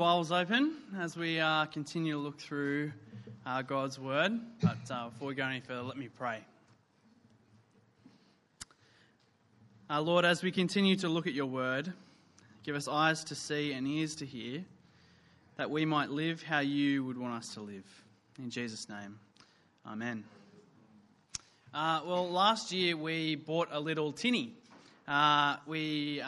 Bibles open as we uh, continue to look through uh, God's Word. But uh, before we go any further, let me pray. Uh, Lord, as we continue to look at your Word, give us eyes to see and ears to hear, that we might live how you would want us to live. In Jesus' name, Amen. Uh, well, last year we bought a little tinny. Uh, we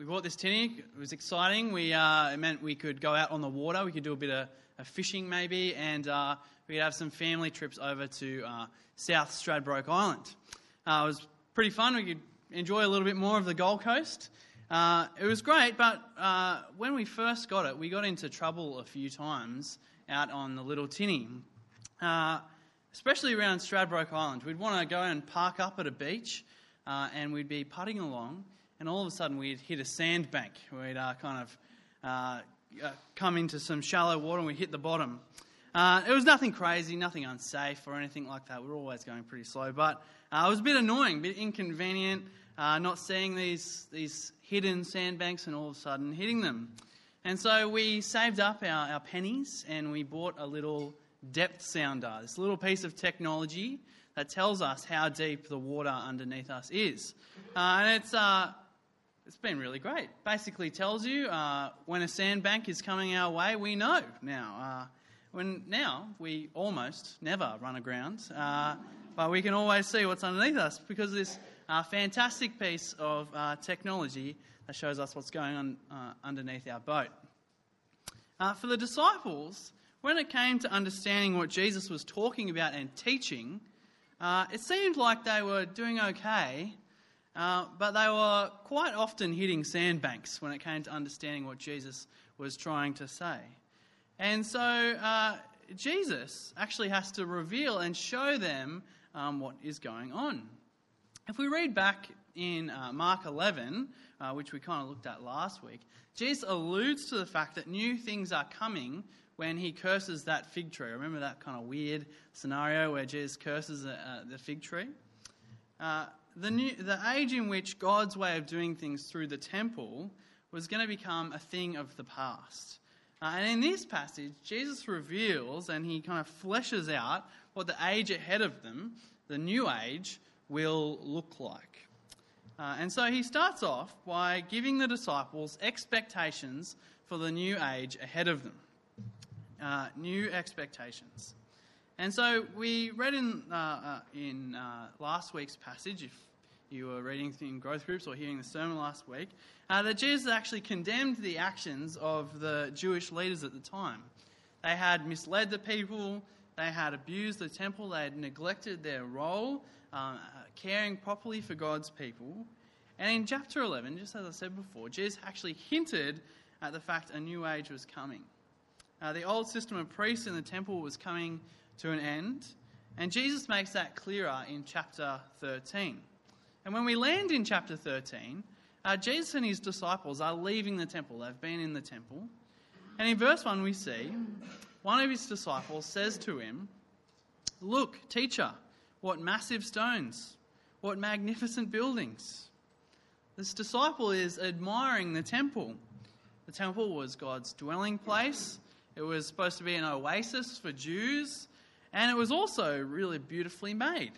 we bought this tinny. It was exciting. We, uh, it meant we could go out on the water. We could do a bit of, of fishing maybe, and uh, we could have some family trips over to uh, South Stradbroke Island. Uh, it was pretty fun. We could enjoy a little bit more of the Gold Coast. Uh, it was great, but uh, when we first got it, we got into trouble a few times out on the little tinny. especially around Stradbroke Island. We'd want to go and park up at a beach, and we'd be putting along and all of a sudden we'd hit a sandbank. We'd uh, kind of uh, uh, come into some shallow water and we hit the bottom. Uh, it was nothing crazy, nothing unsafe or anything like that. We are always going pretty slow, but uh, it was a bit annoying, a bit inconvenient, uh, not seeing these, these hidden sandbanks and all of a sudden hitting them. And so we saved up our, our pennies and we bought a little depth sounder, this little piece of technology that tells us how deep the water underneath us is. Uh, and it's, uh, it's been really great. Basically, tells you uh, when a sandbank is coming our way, we know now. Uh, when now we almost never run aground, uh, but we can always see what's underneath us because of this uh, fantastic piece of uh, technology that shows us what's going on uh, underneath our boat. for the disciples, when it came to understanding what Jesus was talking about and teaching, it seemed like they were doing okay uh, but they were quite often hitting sandbanks when it came to understanding what Jesus was trying to say. And so uh, Jesus actually has to reveal and show them um, what is going on. If we read back in uh, Mark 11, uh, which we kind of looked at last week, Jesus alludes to the fact that new things are coming when he curses that fig tree. Remember that kind of weird scenario where Jesus curses uh, the fig tree? The, new, the age in which God's way of doing things through the temple was going to become a thing of the past. Uh, and in this passage, Jesus reveals and he kind of fleshes out what the age ahead of them, the new age, will look like. Uh, and so he starts off by giving the disciples expectations for the new age ahead of them. Uh, new expectations. And so we read in, uh, uh, in uh, last week's passage, if you were reading in growth groups or hearing the sermon last week, uh, that Jesus actually condemned the actions of the Jewish leaders at the time. They had misled the people, they had abused the temple, they had neglected their role, um, caring properly for God's people. And in chapter 11, just as I said before, Jesus actually hinted at the fact a new age was coming. Uh, the old system of priests in the temple was coming to an end. And Jesus makes that clearer in chapter 13. And when we land in chapter 13, uh, Jesus and his disciples are leaving the temple. They've been in the temple. And in verse 1, we see one of his disciples says to him, Look, teacher, what massive stones, what magnificent buildings. This disciple is admiring the temple. The temple was God's dwelling place, it was supposed to be an oasis for Jews. And it was also really beautifully made.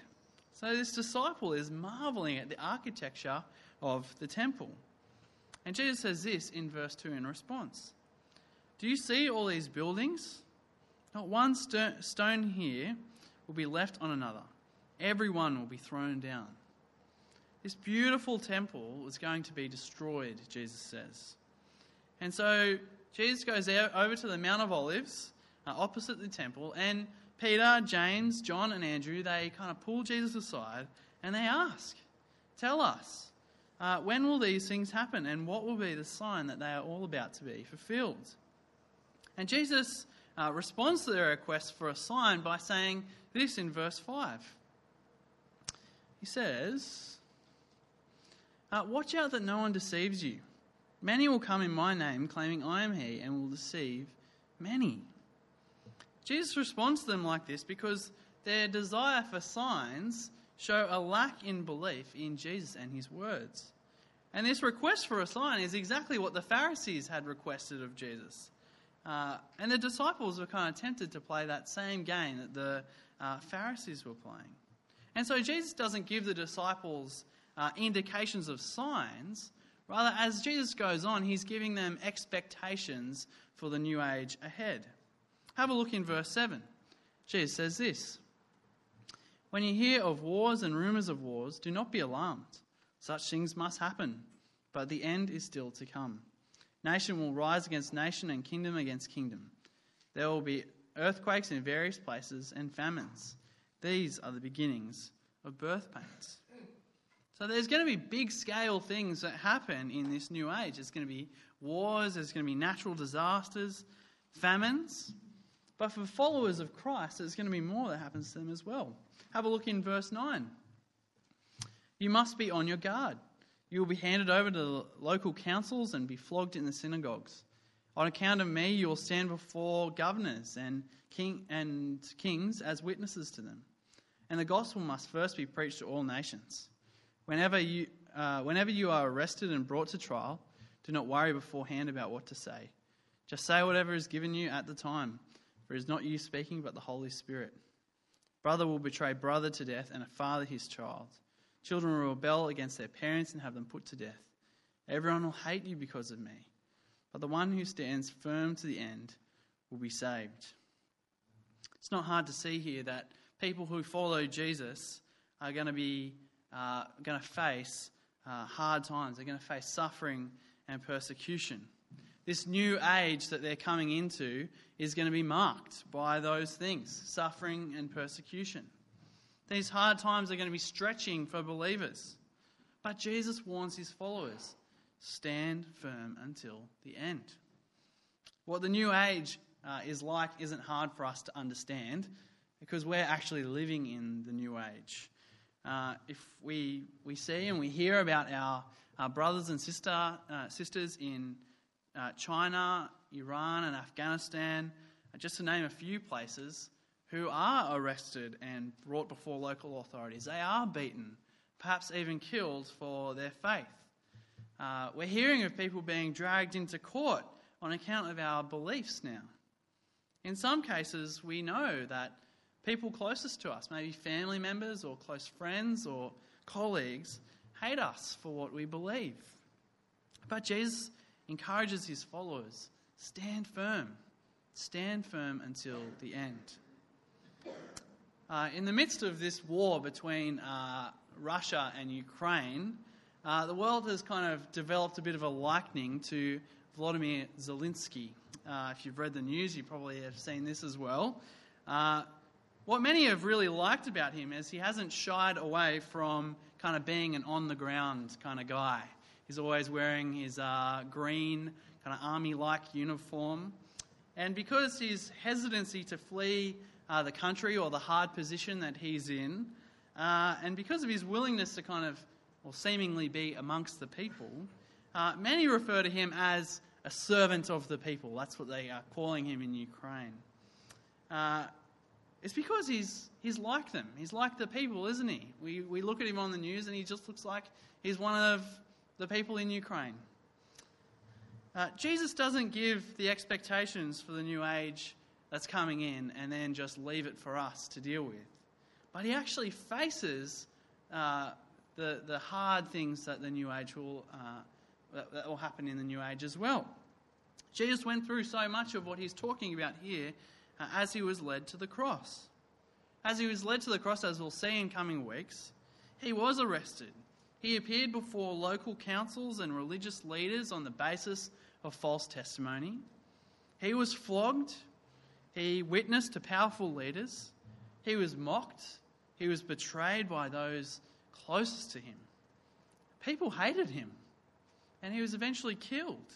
So this disciple is marveling at the architecture of the temple. And Jesus says this in verse 2 in response Do you see all these buildings? Not one stone here will be left on another, every one will be thrown down. This beautiful temple is going to be destroyed, Jesus says. And so Jesus goes over to the Mount of Olives, uh, opposite the temple, and Peter, James, John, and Andrew, they kind of pull Jesus aside and they ask, Tell us, uh, when will these things happen and what will be the sign that they are all about to be fulfilled? And Jesus uh, responds to their request for a sign by saying this in verse 5. He says, uh, Watch out that no one deceives you. Many will come in my name, claiming I am he, and will deceive many. Jesus responds to them like this because their desire for signs show a lack in belief in Jesus and his words. And this request for a sign is exactly what the Pharisees had requested of Jesus. Uh, and the disciples were kind of tempted to play that same game that the uh, Pharisees were playing. And so Jesus doesn't give the disciples uh, indications of signs. Rather, as Jesus goes on, he's giving them expectations for the new age ahead. Have a look in verse 7. Jesus says this When you hear of wars and rumors of wars, do not be alarmed. Such things must happen, but the end is still to come. Nation will rise against nation and kingdom against kingdom. There will be earthquakes in various places and famines. These are the beginnings of birth pains. So there's going to be big scale things that happen in this new age. There's going to be wars, there's going to be natural disasters, famines. But for followers of Christ, there's going to be more that happens to them as well. Have a look in verse 9. You must be on your guard. You will be handed over to the local councils and be flogged in the synagogues. On account of me, you will stand before governors and, king, and kings as witnesses to them. And the gospel must first be preached to all nations. Whenever you, uh, whenever you are arrested and brought to trial, do not worry beforehand about what to say. Just say whatever is given you at the time, for it is not you speaking, but the Holy Spirit. Brother will betray brother to death, and a father his child. Children will rebel against their parents and have them put to death. Everyone will hate you because of me, but the one who stands firm to the end will be saved. It's not hard to see here that people who follow Jesus are going to be uh, going to face uh, hard times. They're going to face suffering and persecution. This new age that they're coming into is going to be marked by those things suffering and persecution. These hard times are going to be stretching for believers. But Jesus warns his followers stand firm until the end. What the new age uh, is like isn't hard for us to understand because we're actually living in the new age. Uh, if we, we see and we hear about our, our brothers and sister, uh, sisters in uh, China, Iran, and Afghanistan, uh, just to name a few places, who are arrested and brought before local authorities. They are beaten, perhaps even killed for their faith. Uh, we're hearing of people being dragged into court on account of our beliefs now. In some cases, we know that people closest to us, maybe family members or close friends or colleagues, hate us for what we believe. But Jesus encourages his followers stand firm, stand firm until the end. Uh, in the midst of this war between uh, Russia and Ukraine, uh, the world has kind of developed a bit of a liking to Vladimir Zelensky. Uh, if you've read the news, you probably have seen this as well. Uh, what many have really liked about him is he hasn't shied away from kind of being an on the ground kind of guy. He's always wearing his uh, green, kind of army like uniform. And because his hesitancy to flee uh, the country or the hard position that he's in. Uh, and because of his willingness to kind of, or seemingly be amongst the people, uh, many refer to him as a servant of the people. That's what they are calling him in Ukraine. Uh, it's because he's, he's like them. He's like the people, isn't he? We, we look at him on the news and he just looks like he's one of the people in Ukraine. Uh, Jesus doesn't give the expectations for the new age that's coming in and then just leave it for us to deal with. But he actually faces uh, the, the hard things that the new age will, uh, that, will happen in the new age as well. Jesus went through so much of what he's talking about here uh, as he was led to the cross. As he was led to the cross, as we'll see in coming weeks, he was arrested. He appeared before local councils and religious leaders on the basis of false testimony. He was flogged. He witnessed to powerful leaders. He was mocked. He was betrayed by those closest to him. People hated him. And he was eventually killed.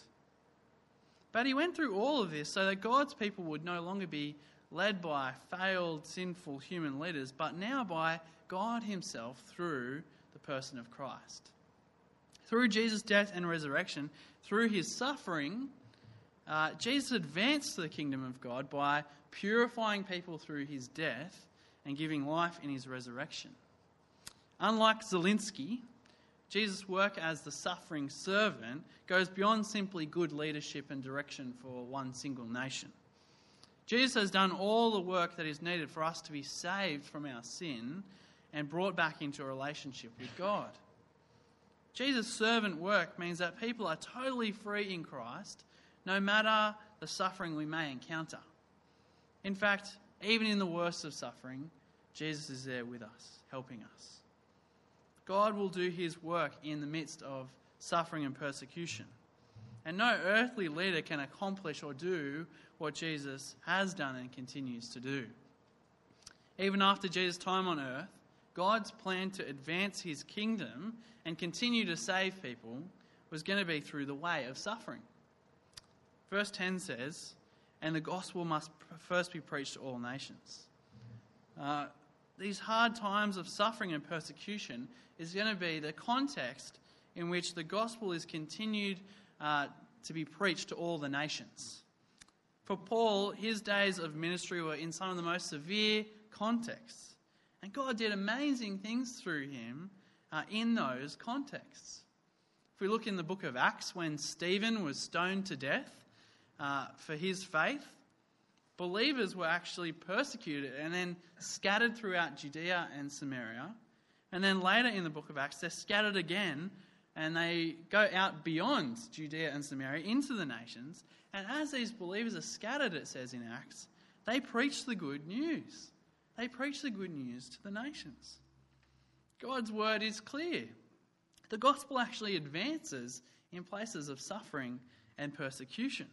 But he went through all of this so that God's people would no longer be led by failed, sinful human leaders, but now by God Himself through the person of Christ. Through Jesus' death and resurrection, through His suffering, uh, Jesus advanced the kingdom of God by purifying people through his death and giving life in his resurrection. Unlike Zelensky, Jesus' work as the suffering servant goes beyond simply good leadership and direction for one single nation. Jesus has done all the work that is needed for us to be saved from our sin and brought back into a relationship with God. Jesus' servant work means that people are totally free in Christ, no matter the suffering we may encounter. In fact, even in the worst of suffering, Jesus is there with us, helping us. God will do his work in the midst of suffering and persecution. And no earthly leader can accomplish or do what Jesus has done and continues to do. Even after Jesus' time on earth, God's plan to advance his kingdom and continue to save people was going to be through the way of suffering. Verse 10 says, And the gospel must first be preached to all nations. Uh, these hard times of suffering and persecution is going to be the context in which the gospel is continued uh, to be preached to all the nations. For Paul, his days of ministry were in some of the most severe contexts. And God did amazing things through him uh, in those contexts. If we look in the book of Acts, when Stephen was stoned to death uh, for his faith, believers were actually persecuted and then scattered throughout Judea and Samaria. And then later in the book of Acts, they're scattered again and they go out beyond Judea and Samaria into the nations. And as these believers are scattered, it says in Acts, they preach the good news. They preach the good news to the nations. God's word is clear. The gospel actually advances in places of suffering and persecution.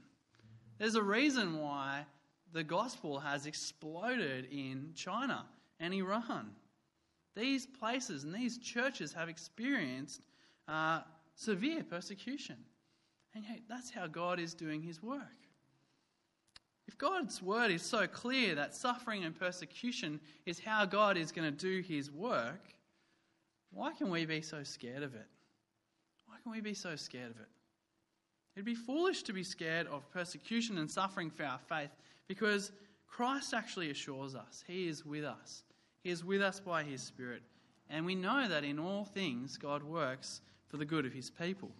There's a reason why the gospel has exploded in China and Iran. These places and these churches have experienced uh, severe persecution. And yet, that's how God is doing his work. If God's word is so clear that suffering and persecution is how God is going to do his work, why can we be so scared of it? Why can we be so scared of it? It'd be foolish to be scared of persecution and suffering for our faith because Christ actually assures us He is with us. He is with us by His Spirit. And we know that in all things God works for the good of His people.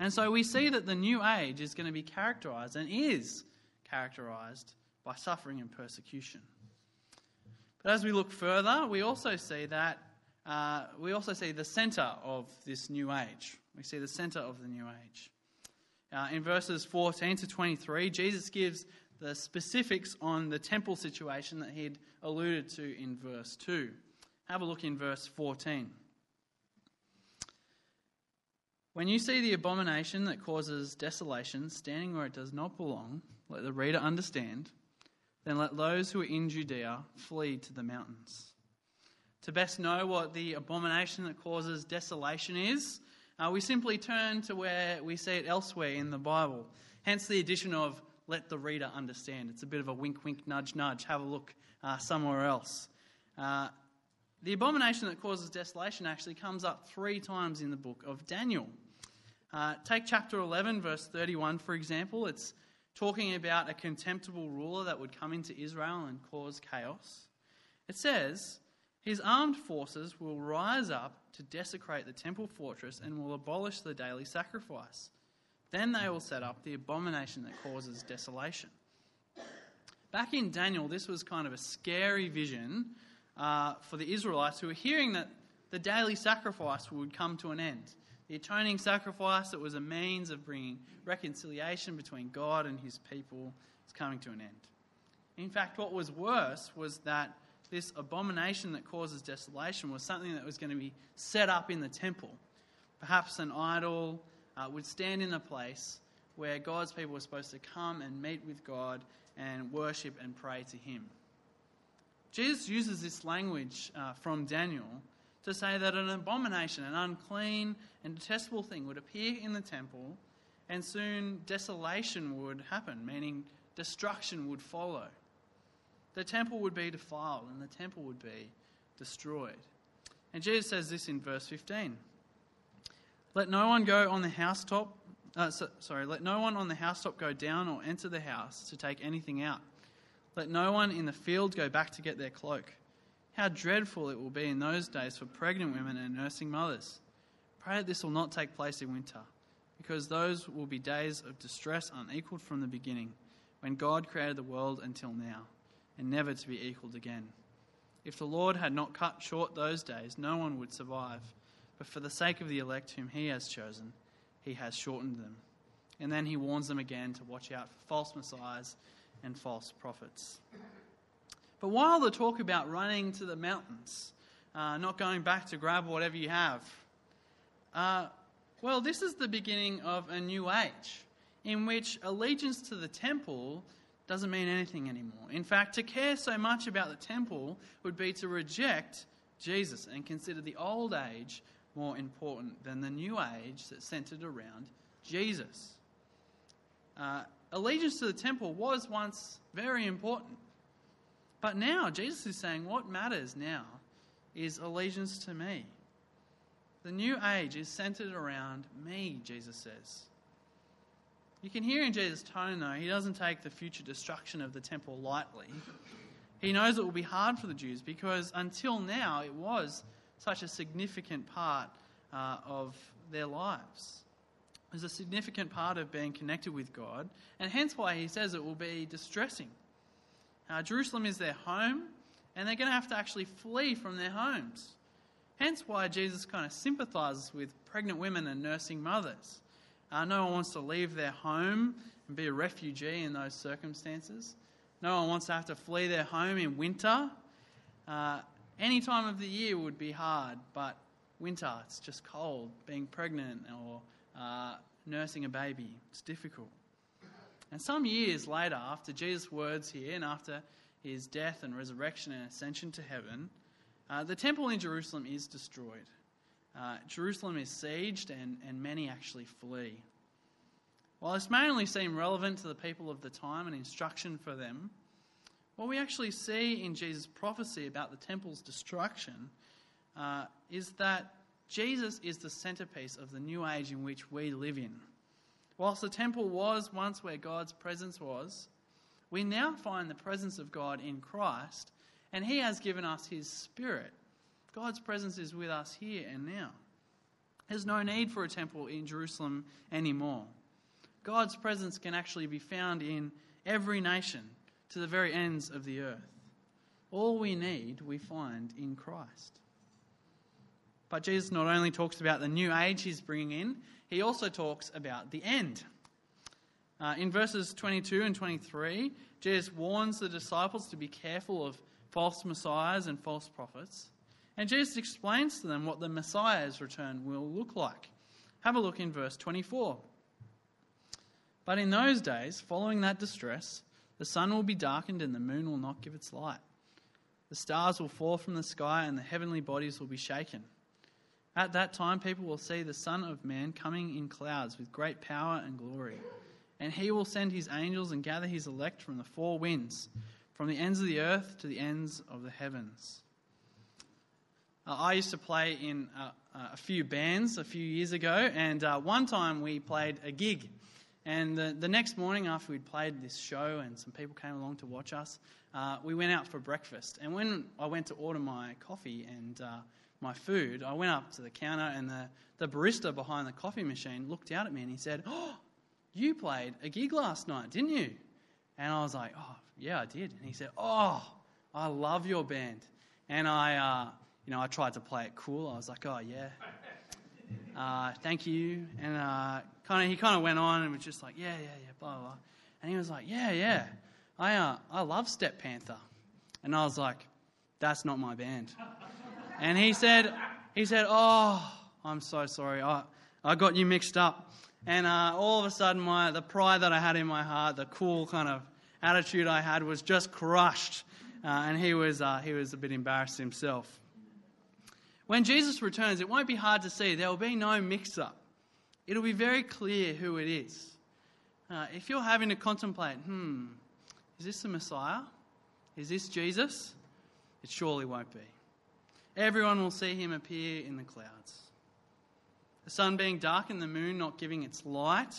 And so we see that the new age is going to be characterized and is characterized by suffering and persecution. But as we look further, we also see that uh, we also see the center of this new age. We see the center of the new age. Uh, in verses 14 to 23, Jesus gives the specifics on the temple situation that he'd alluded to in verse 2. Have a look in verse 14. When you see the abomination that causes desolation standing where it does not belong, let the reader understand, then let those who are in Judea flee to the mountains. To best know what the abomination that causes desolation is, uh, we simply turn to where we see it elsewhere in the Bible. Hence the addition of let the reader understand. It's a bit of a wink, wink, nudge, nudge. Have a look uh, somewhere else. Uh, the abomination that causes desolation actually comes up three times in the book of Daniel. Uh, take chapter 11, verse 31, for example. It's talking about a contemptible ruler that would come into Israel and cause chaos. It says, His armed forces will rise up to desecrate the temple fortress and will abolish the daily sacrifice. Then they will set up the abomination that causes desolation. Back in Daniel, this was kind of a scary vision uh, for the Israelites who were hearing that the daily sacrifice would come to an end. The atoning sacrifice that was a means of bringing reconciliation between God and his people is coming to an end. In fact, what was worse was that this abomination that causes desolation was something that was going to be set up in the temple. Perhaps an idol uh, would stand in a place where God's people were supposed to come and meet with God and worship and pray to Him. Jesus uses this language uh, from Daniel to say that an abomination, an unclean and detestable thing would appear in the temple, and soon desolation would happen, meaning destruction would follow the temple would be defiled and the temple would be destroyed. And Jesus says this in verse 15 Let no one go on the housetop, uh, so, sorry, let no one on the housetop go down or enter the house to take anything out. Let no one in the field go back to get their cloak. How dreadful it will be in those days for pregnant women and nursing mothers. Pray that this will not take place in winter, because those will be days of distress unequaled from the beginning, when God created the world until now, and never to be equaled again. If the Lord had not cut short those days, no one would survive. But for the sake of the elect whom he has chosen, he has shortened them. And then he warns them again to watch out for false messiahs and false prophets. But while the talk about running to the mountains, uh, not going back to grab whatever you have, uh, well, this is the beginning of a new age in which allegiance to the temple doesn't mean anything anymore. In fact, to care so much about the temple would be to reject Jesus and consider the old age more important than the new age that centered around Jesus. Uh, allegiance to the temple was once very important. But now, Jesus is saying what matters now is allegiance to me. The new age is centered around me, Jesus says. You can hear in Jesus' tone, though, he doesn't take the future destruction of the temple lightly. He knows it will be hard for the Jews because until now it was such a significant part uh, of their lives. It was a significant part of being connected with God, and hence why he says it will be distressing. Uh, Jerusalem is their home, and they're going to have to actually flee from their homes. Hence why Jesus kind of sympathizes with pregnant women and nursing mothers. Uh, no one wants to leave their home and be a refugee in those circumstances. No one wants to have to flee their home in winter. Uh, any time of the year would be hard, but winter, it's just cold. Being pregnant or uh, nursing a baby, it's difficult. And some years later, after Jesus' words here and after his death and resurrection and ascension to heaven, uh, the temple in Jerusalem is destroyed. Uh, Jerusalem is sieged and, and many actually flee. While this may only seem relevant to the people of the time and instruction for them, what we actually see in Jesus' prophecy about the temple's destruction uh, is that Jesus is the centerpiece of the new age in which we live in. Whilst the temple was once where God's presence was, we now find the presence of God in Christ, and He has given us His Spirit God's presence is with us here and now. There's no need for a temple in Jerusalem anymore. God's presence can actually be found in every nation to the very ends of the earth. All we need, we find in Christ. But Jesus not only talks about the new age he's bringing in, he also talks about the end. Uh, in verses 22 and 23, Jesus warns the disciples to be careful of false messiahs and false prophets. And Jesus explains to them what the Messiah's return will look like. Have a look in verse 24. But in those days, following that distress, the sun will be darkened and the moon will not give its light. The stars will fall from the sky and the heavenly bodies will be shaken. At that time, people will see the Son of Man coming in clouds with great power and glory. And he will send his angels and gather his elect from the four winds, from the ends of the earth to the ends of the heavens. Uh, I used to play in uh, uh, a few bands a few years ago, and uh, one time we played a gig. And the, the next morning, after we'd played this show and some people came along to watch us, uh, we went out for breakfast. And when I went to order my coffee and uh, my food, I went up to the counter, and the, the barista behind the coffee machine looked out at me and he said, Oh, you played a gig last night, didn't you? And I was like, Oh, yeah, I did. And he said, Oh, I love your band. And I, you know, I tried to play it cool. I was like, oh, yeah, uh, thank you. And uh, kind of, he kind of went on and was just like, yeah, yeah, yeah, blah, blah. And he was like, yeah, yeah, I, uh, I love Step Panther. And I was like, that's not my band. And he said, he said, oh, I'm so sorry. I, I got you mixed up. And uh, all of a sudden, my, the pride that I had in my heart, the cool kind of attitude I had was just crushed. Uh, and he was, uh, he was a bit embarrassed himself. When Jesus returns, it won't be hard to see. There will be no mix up. It'll be very clear who it is. Uh, if you're having to contemplate, hmm, is this the Messiah? Is this Jesus? It surely won't be. Everyone will see him appear in the clouds. The sun being dark and the moon not giving its light,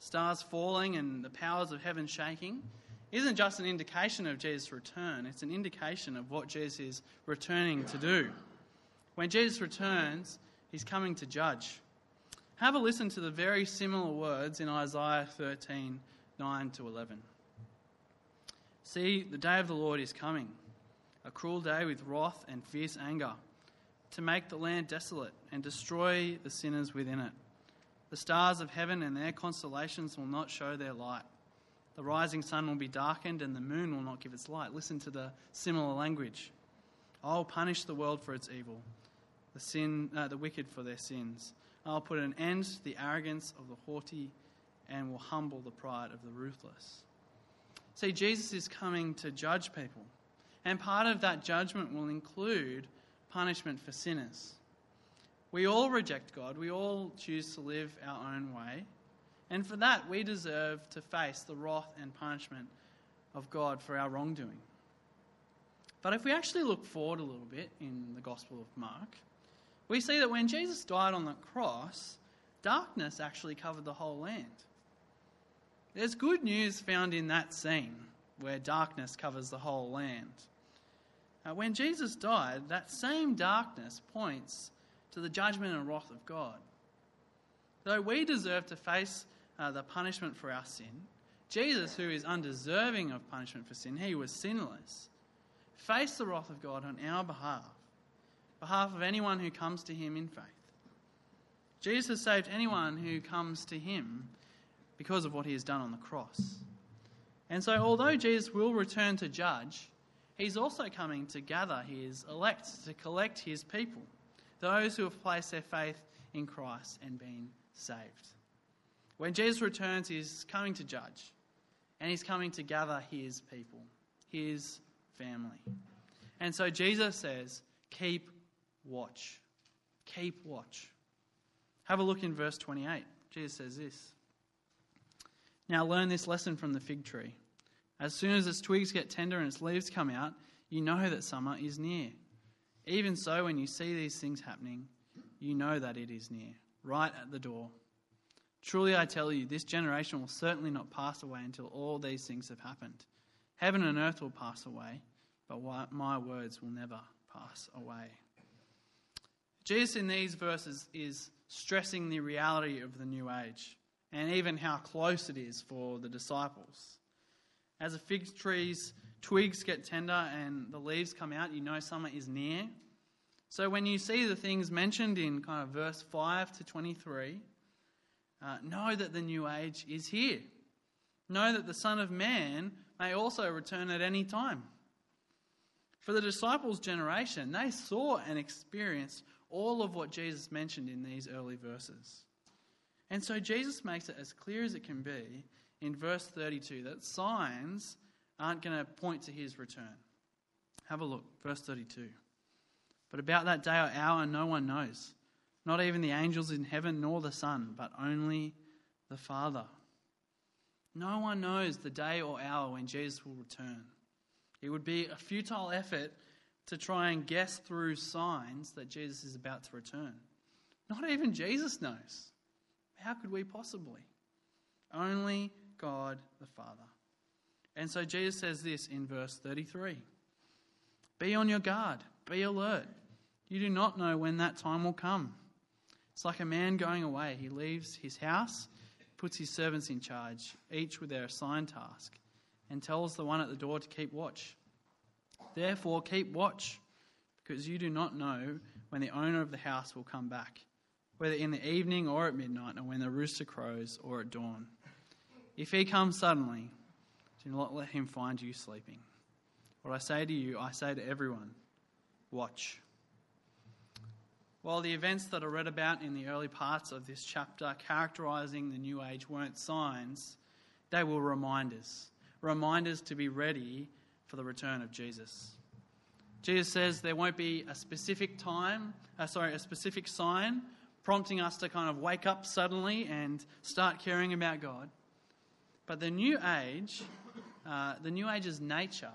stars falling and the powers of heaven shaking, isn't just an indication of Jesus' return, it's an indication of what Jesus is returning to do. When Jesus returns, he's coming to judge. Have a listen to the very similar words in Isaiah 13 9 to 11. See, the day of the Lord is coming, a cruel day with wrath and fierce anger, to make the land desolate and destroy the sinners within it. The stars of heaven and their constellations will not show their light. The rising sun will be darkened and the moon will not give its light. Listen to the similar language. I will punish the world for its evil, the, sin, uh, the wicked for their sins. I will put an end to the arrogance of the haughty and will humble the pride of the ruthless. See, Jesus is coming to judge people, and part of that judgment will include punishment for sinners. We all reject God, we all choose to live our own way, and for that we deserve to face the wrath and punishment of God for our wrongdoing. But if we actually look forward a little bit in the Gospel of Mark, we see that when Jesus died on the cross, darkness actually covered the whole land. There's good news found in that scene where darkness covers the whole land. When Jesus died, that same darkness points to the judgment and wrath of God. Though we deserve to face uh, the punishment for our sin, Jesus, who is undeserving of punishment for sin, he was sinless, faced the wrath of God on our behalf, behalf of anyone who comes to him in faith. Jesus saved anyone who comes to him because of what he has done on the cross. And so, although Jesus will return to judge, he's also coming to gather his elect, to collect his people, those who have placed their faith in Christ and been saved. When Jesus returns, he's coming to judge, and he's coming to gather his people, his family. And so, Jesus says, Keep watch. Keep watch. Have a look in verse 28. Jesus says this. Now learn this lesson from the fig tree. As soon as its twigs get tender and its leaves come out, you know that summer is near. Even so, when you see these things happening, you know that it is near, right at the door. Truly I tell you, this generation will certainly not pass away until all these things have happened. Heaven and earth will pass away, but my words will never pass away. Jesus in these verses is stressing the reality of the new age and even how close it is for the disciples. As a fig tree's twigs get tender and the leaves come out, you know summer is near. So when you see the things mentioned in kind of verse 5 to 23, uh, know that the new age is here. Know that the Son of Man may also return at any time. For the disciples' generation, they saw and experienced all of what Jesus mentioned in these early verses. And so Jesus makes it as clear as it can be in verse 32 that signs aren't going to point to his return. Have a look, verse 32. But about that day or hour, no one knows, not even the angels in heaven nor the Son, but only the Father. No one knows the day or hour when Jesus will return. It would be a futile effort to try and guess through signs that Jesus is about to return. Not even Jesus knows. How could we possibly? Only God the Father. And so Jesus says this in verse 33 Be on your guard, be alert. You do not know when that time will come. It's like a man going away. He leaves his house, puts his servants in charge, each with their assigned task, and tells the one at the door to keep watch. Therefore, keep watch, because you do not know when the owner of the house will come back whether in the evening or at midnight, or when the rooster crows or at dawn. If he comes suddenly, do not let him find you sleeping. What I say to you, I say to everyone watch. While the events that are read about in the early parts of this chapter characterizing the New Age weren't signs, they were reminders. Reminders to be ready for the return of Jesus. Jesus says there won't be a specific time, uh, sorry, a specific sign prompting us to kind of wake up suddenly and start caring about God. But the new age, uh, the new age's nature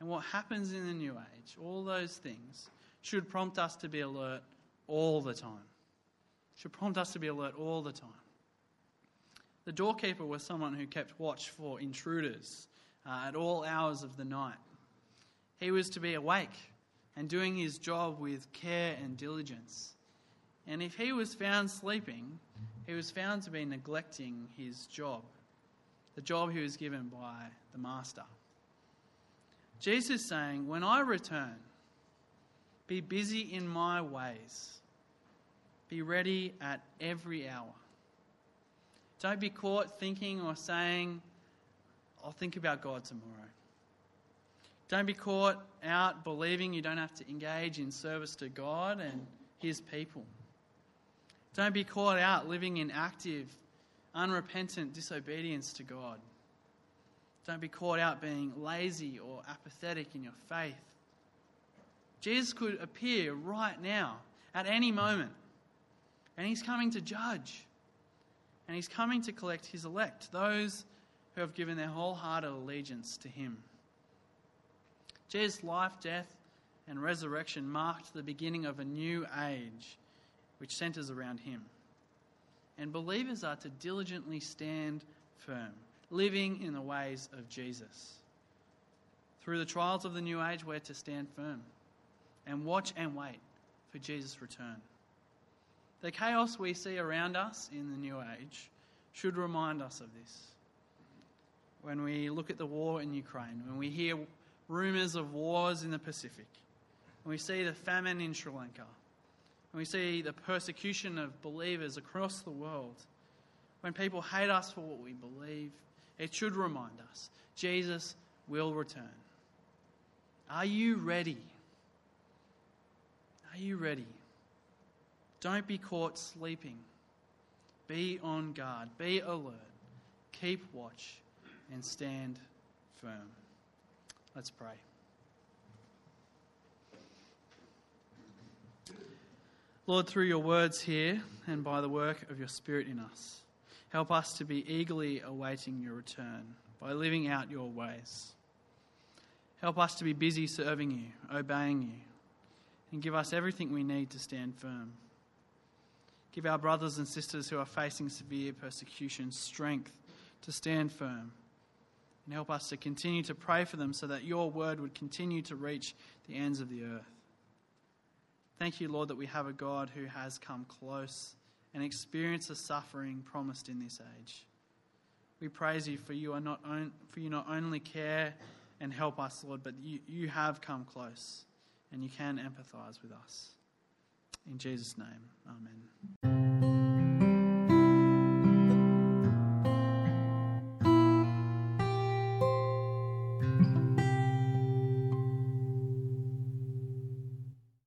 and what happens in the new age, all those things, should prompt us to be alert all the time. Should prompt us to be alert all the time. The doorkeeper was someone who kept watch for intruders uh, at all hours of the night. He was to be awake and doing his job with care and diligence. And if he was found sleeping, he was found to be neglecting his job, the job he was given by the master. Jesus saying, When I return, be busy in my ways, be ready at every hour. Don't be caught thinking or saying, I'll think about God tomorrow. Don't be caught out believing you don't have to engage in service to God and His people. Don't be caught out living in active, unrepentant disobedience to God. Don't be caught out being lazy or apathetic in your faith. Jesus could appear right now, at any moment, and He's coming to judge. And He's coming to collect His elect, those who have given their wholehearted allegiance to Him. Jesus' life, death, and resurrection marked the beginning of a new age which centers around Him. And believers are to diligently stand firm, living in the ways of Jesus. Through the trials of the new age, we're to stand firm and watch and wait for Jesus' return. The chaos we see around us in the new age should remind us of this. When we look at the war in Ukraine, when we hear rumours of wars in the Pacific, when we see the famine in Sri Lanka, when we see the persecution of believers across the world, when people hate us for what we believe, it should remind us Jesus will return. Are you ready? Are you ready? Don't be caught sleeping. Be on guard. Be alert. Keep watch and stand firm. Let's pray. Lord, through your words here and by the work of your Spirit in us, help us to be eagerly awaiting your return by living out your ways. Help us to be busy serving you, obeying you, and give us everything we need to stand firm. Give our brothers and sisters who are facing severe persecution strength to stand firm. And help us to continue to pray for them so that your word would continue to reach the ends of the earth. Thank you, Lord, that we have a God who has come close and experienced the suffering promised in this age. We praise you for you are not on, for you not only care and help us, Lord, but you, you have come close and you can empathize with us. In Jesus' name, amen.